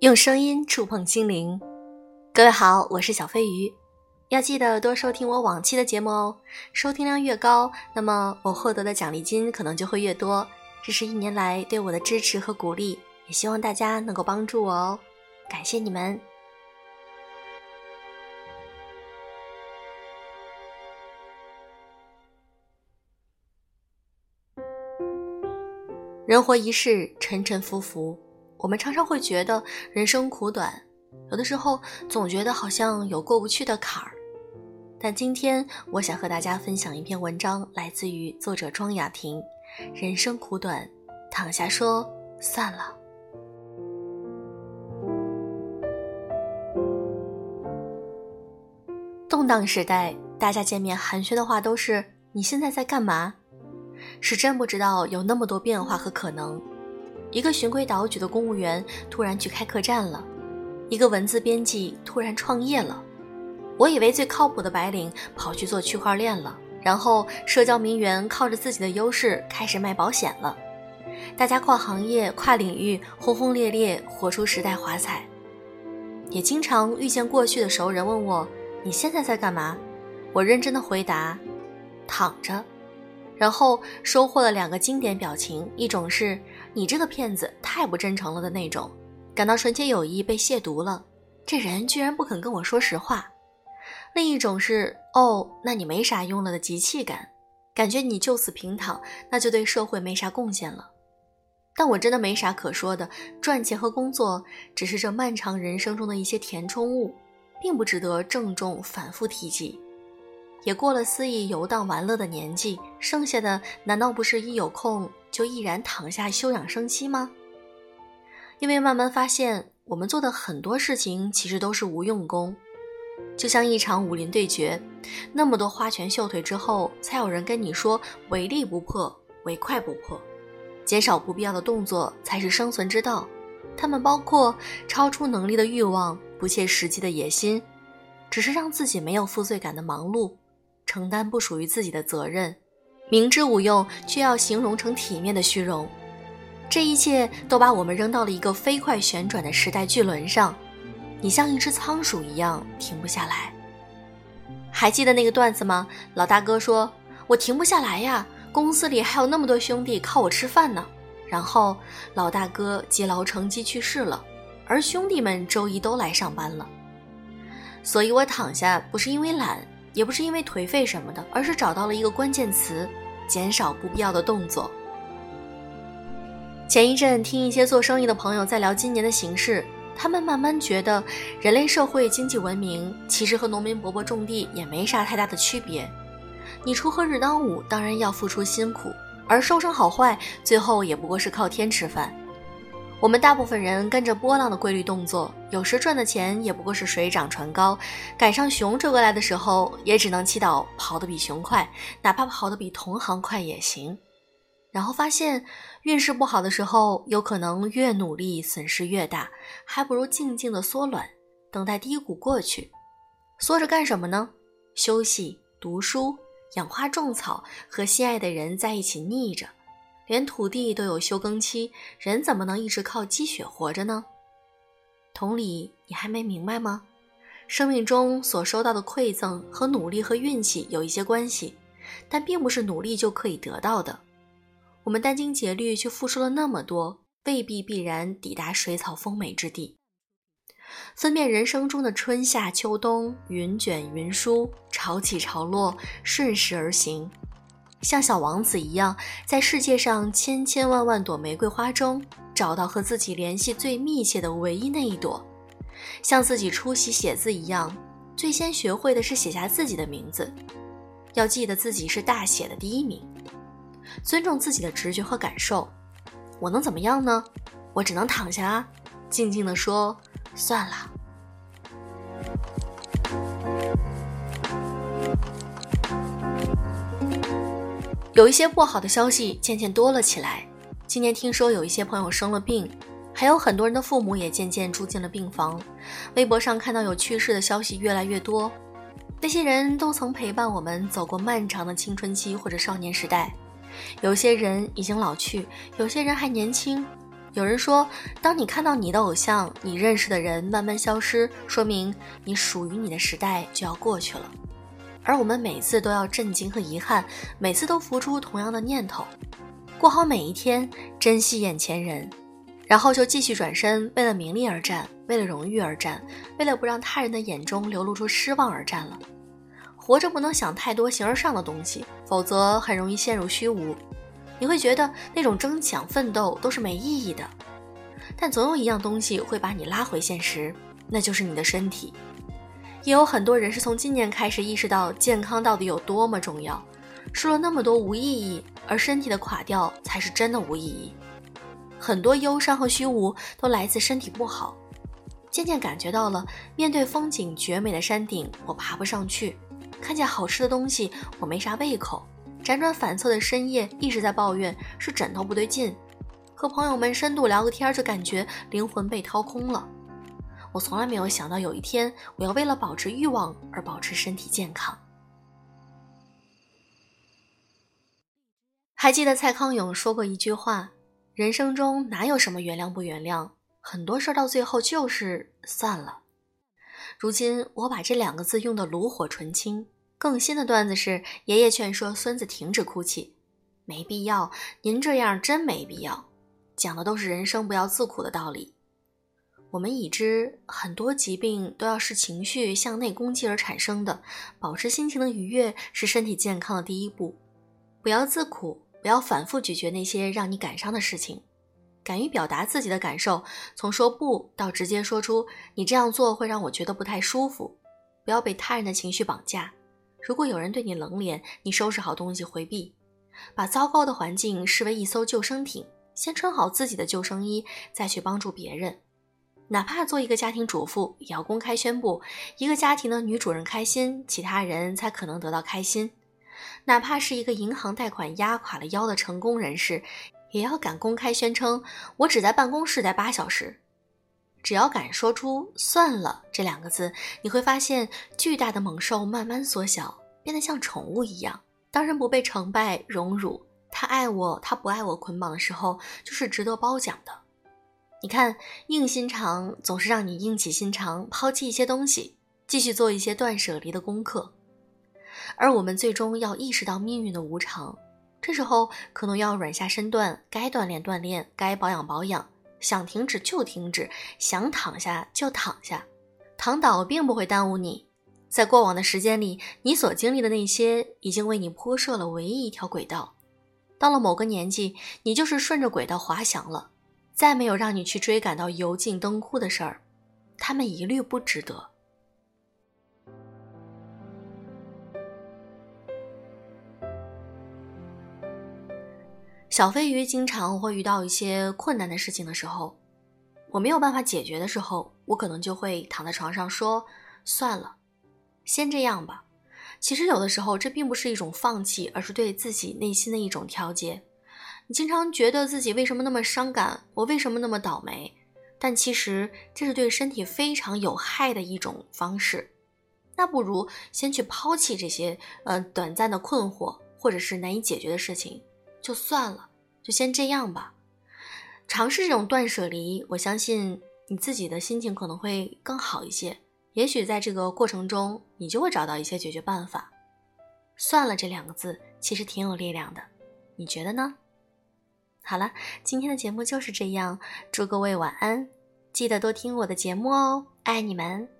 用声音触碰心灵，各位好，我是小飞鱼，要记得多收听我往期的节目哦。收听量越高，那么我获得的奖励金可能就会越多。这是一年来对我的支持和鼓励，也希望大家能够帮助我哦，感谢你们。人活一世，沉沉浮浮。我们常常会觉得人生苦短，有的时候总觉得好像有过不去的坎儿。但今天我想和大家分享一篇文章，来自于作者庄雅婷。人生苦短，躺下说算了。动荡时代，大家见面寒暄的话都是“你现在在干嘛？”是真不知道有那么多变化和可能。一个循规蹈矩的公务员突然去开客栈了，一个文字编辑突然创业了。我以为最靠谱的白领跑去做区块链了，然后社交名媛靠着自己的优势开始卖保险了。大家跨行业、跨领域，轰轰烈烈，活出时代华彩。也经常遇见过去的熟人问我：“你现在在干嘛？”我认真的回答：“躺着。”然后收获了两个经典表情，一种是你这个骗子太不真诚了的那种，感到纯洁友谊被亵渎了，这人居然不肯跟我说实话；另一种是哦，那你没啥用了的急气感，感觉你就此平躺，那就对社会没啥贡献了。但我真的没啥可说的，赚钱和工作只是这漫长人生中的一些填充物，并不值得郑重反复提及。也过了肆意游荡玩乐的年纪，剩下的难道不是一有空就毅然躺下休养生息吗？因为慢慢发现，我们做的很多事情其实都是无用功，就像一场武林对决，那么多花拳绣腿之后，才有人跟你说“唯利不破，唯快不破”，减少不必要的动作才是生存之道。他们包括超出能力的欲望、不切实际的野心，只是让自己没有负罪感的忙碌。承担不属于自己的责任，明知无用却要形容成体面的虚荣，这一切都把我们扔到了一个飞快旋转的时代巨轮上，你像一只仓鼠一样停不下来。还记得那个段子吗？老大哥说：“我停不下来呀，公司里还有那么多兄弟靠我吃饭呢。”然后老大哥积劳成疾去世了，而兄弟们周一都来上班了。所以我躺下不是因为懒。也不是因为颓废什么的，而是找到了一个关键词：减少不必要的动作。前一阵听一些做生意的朋友在聊今年的形势，他们慢慢觉得，人类社会经济文明其实和农民伯伯种地也没啥太大的区别。你锄禾日当午，当然要付出辛苦，而收成好坏，最后也不过是靠天吃饭。我们大部分人跟着波浪的规律动作，有时赚的钱也不过是水涨船高，赶上熊追过来的时候，也只能祈祷跑得比熊快，哪怕跑得比同行快也行。然后发现运势不好的时候，有可能越努力损失越大，还不如静静的缩卵，等待低谷过去。缩着干什么呢？休息、读书、养花种草，和心爱的人在一起腻着。连土地都有休耕期，人怎么能一直靠积雪活着呢？同理，你还没明白吗？生命中所收到的馈赠和努力和运气有一些关系，但并不是努力就可以得到的。我们殚精竭虑去付出了那么多，未必必然抵达水草丰美之地。分辨人生中的春夏秋冬，云卷云舒，潮起潮落，顺势而行。像小王子一样，在世界上千千万万朵玫瑰花中，找到和自己联系最密切的唯一那一朵；像自己出席写字一样，最先学会的是写下自己的名字，要记得自己是大写的第一名。尊重自己的直觉和感受，我能怎么样呢？我只能躺下，静静地说算了。有一些不好的消息渐渐多了起来。今年听说有一些朋友生了病，还有很多人的父母也渐渐住进了病房。微博上看到有去世的消息越来越多。那些人都曾陪伴我们走过漫长的青春期或者少年时代。有些人已经老去，有些人还年轻。有人说，当你看到你的偶像、你认识的人慢慢消失，说明你属于你的时代就要过去了。而我们每次都要震惊和遗憾，每次都浮出同样的念头：过好每一天，珍惜眼前人，然后就继续转身，为了名利而战，为了荣誉而战，为了不让他人的眼中流露出失望而战了。活着不能想太多形而上的东西，否则很容易陷入虚无。你会觉得那种争抢奋斗都是没意义的，但总有一样东西会把你拉回现实，那就是你的身体。也有很多人是从今年开始意识到健康到底有多么重要，说了那么多无意义，而身体的垮掉才是真的无意义。很多忧伤和虚无都来自身体不好，渐渐感觉到了，面对风景绝美的山顶，我爬不上去；看见好吃的东西，我没啥胃口。辗转反侧的深夜，一直在抱怨是枕头不对劲；和朋友们深度聊个天，就感觉灵魂被掏空了。我从来没有想到有一天，我要为了保持欲望而保持身体健康。还记得蔡康永说过一句话：“人生中哪有什么原谅不原谅，很多事儿到最后就是算了。”如今我把这两个字用的炉火纯青。更新的段子是爷爷劝说孙子停止哭泣，没必要，您这样真没必要。讲的都是人生不要自苦的道理。我们已知很多疾病都要是情绪向内攻击而产生的，保持心情的愉悦是身体健康的第一步。不要自苦，不要反复咀嚼那些让你感伤的事情，敢于表达自己的感受，从说不到直接说出你这样做会让我觉得不太舒服。不要被他人的情绪绑架。如果有人对你冷脸，你收拾好东西回避，把糟糕的环境视为一艘救生艇，先穿好自己的救生衣，再去帮助别人。哪怕做一个家庭主妇，也要公开宣布：一个家庭的女主人开心，其他人才可能得到开心。哪怕是一个银行贷款压垮了腰的成功人士，也要敢公开宣称：我只在办公室待八小时。只要敢说出“算了”这两个字，你会发现巨大的猛兽慢慢缩小，变得像宠物一样。当人不被成败荣辱，他爱我，他不爱我捆绑的时候，就是值得褒奖的。你看，硬心肠总是让你硬起心肠，抛弃一些东西，继续做一些断舍离的功课。而我们最终要意识到命运的无常，这时候可能要软下身段，该锻炼锻炼，该保养保养。想停止就停止，想躺下就躺下，躺倒并不会耽误你。在过往的时间里，你所经历的那些已经为你铺设了唯一一条轨道。到了某个年纪，你就是顺着轨道滑翔了，再没有让你去追赶到油尽灯枯的事儿，他们一律不值得。小飞鱼经常会遇到一些困难的事情的时候，我没有办法解决的时候，我可能就会躺在床上说：“算了，先这样吧。”其实有的时候，这并不是一种放弃，而是对自己内心的一种调节。你经常觉得自己为什么那么伤感，我为什么那么倒霉？但其实这是对身体非常有害的一种方式。那不如先去抛弃这些呃短暂的困惑，或者是难以解决的事情。就算了，就先这样吧。尝试这种断舍离，我相信你自己的心情可能会更好一些。也许在这个过程中，你就会找到一些解决办法。算了，这两个字其实挺有力量的，你觉得呢？好了，今天的节目就是这样，祝各位晚安，记得多听我的节目哦，爱你们。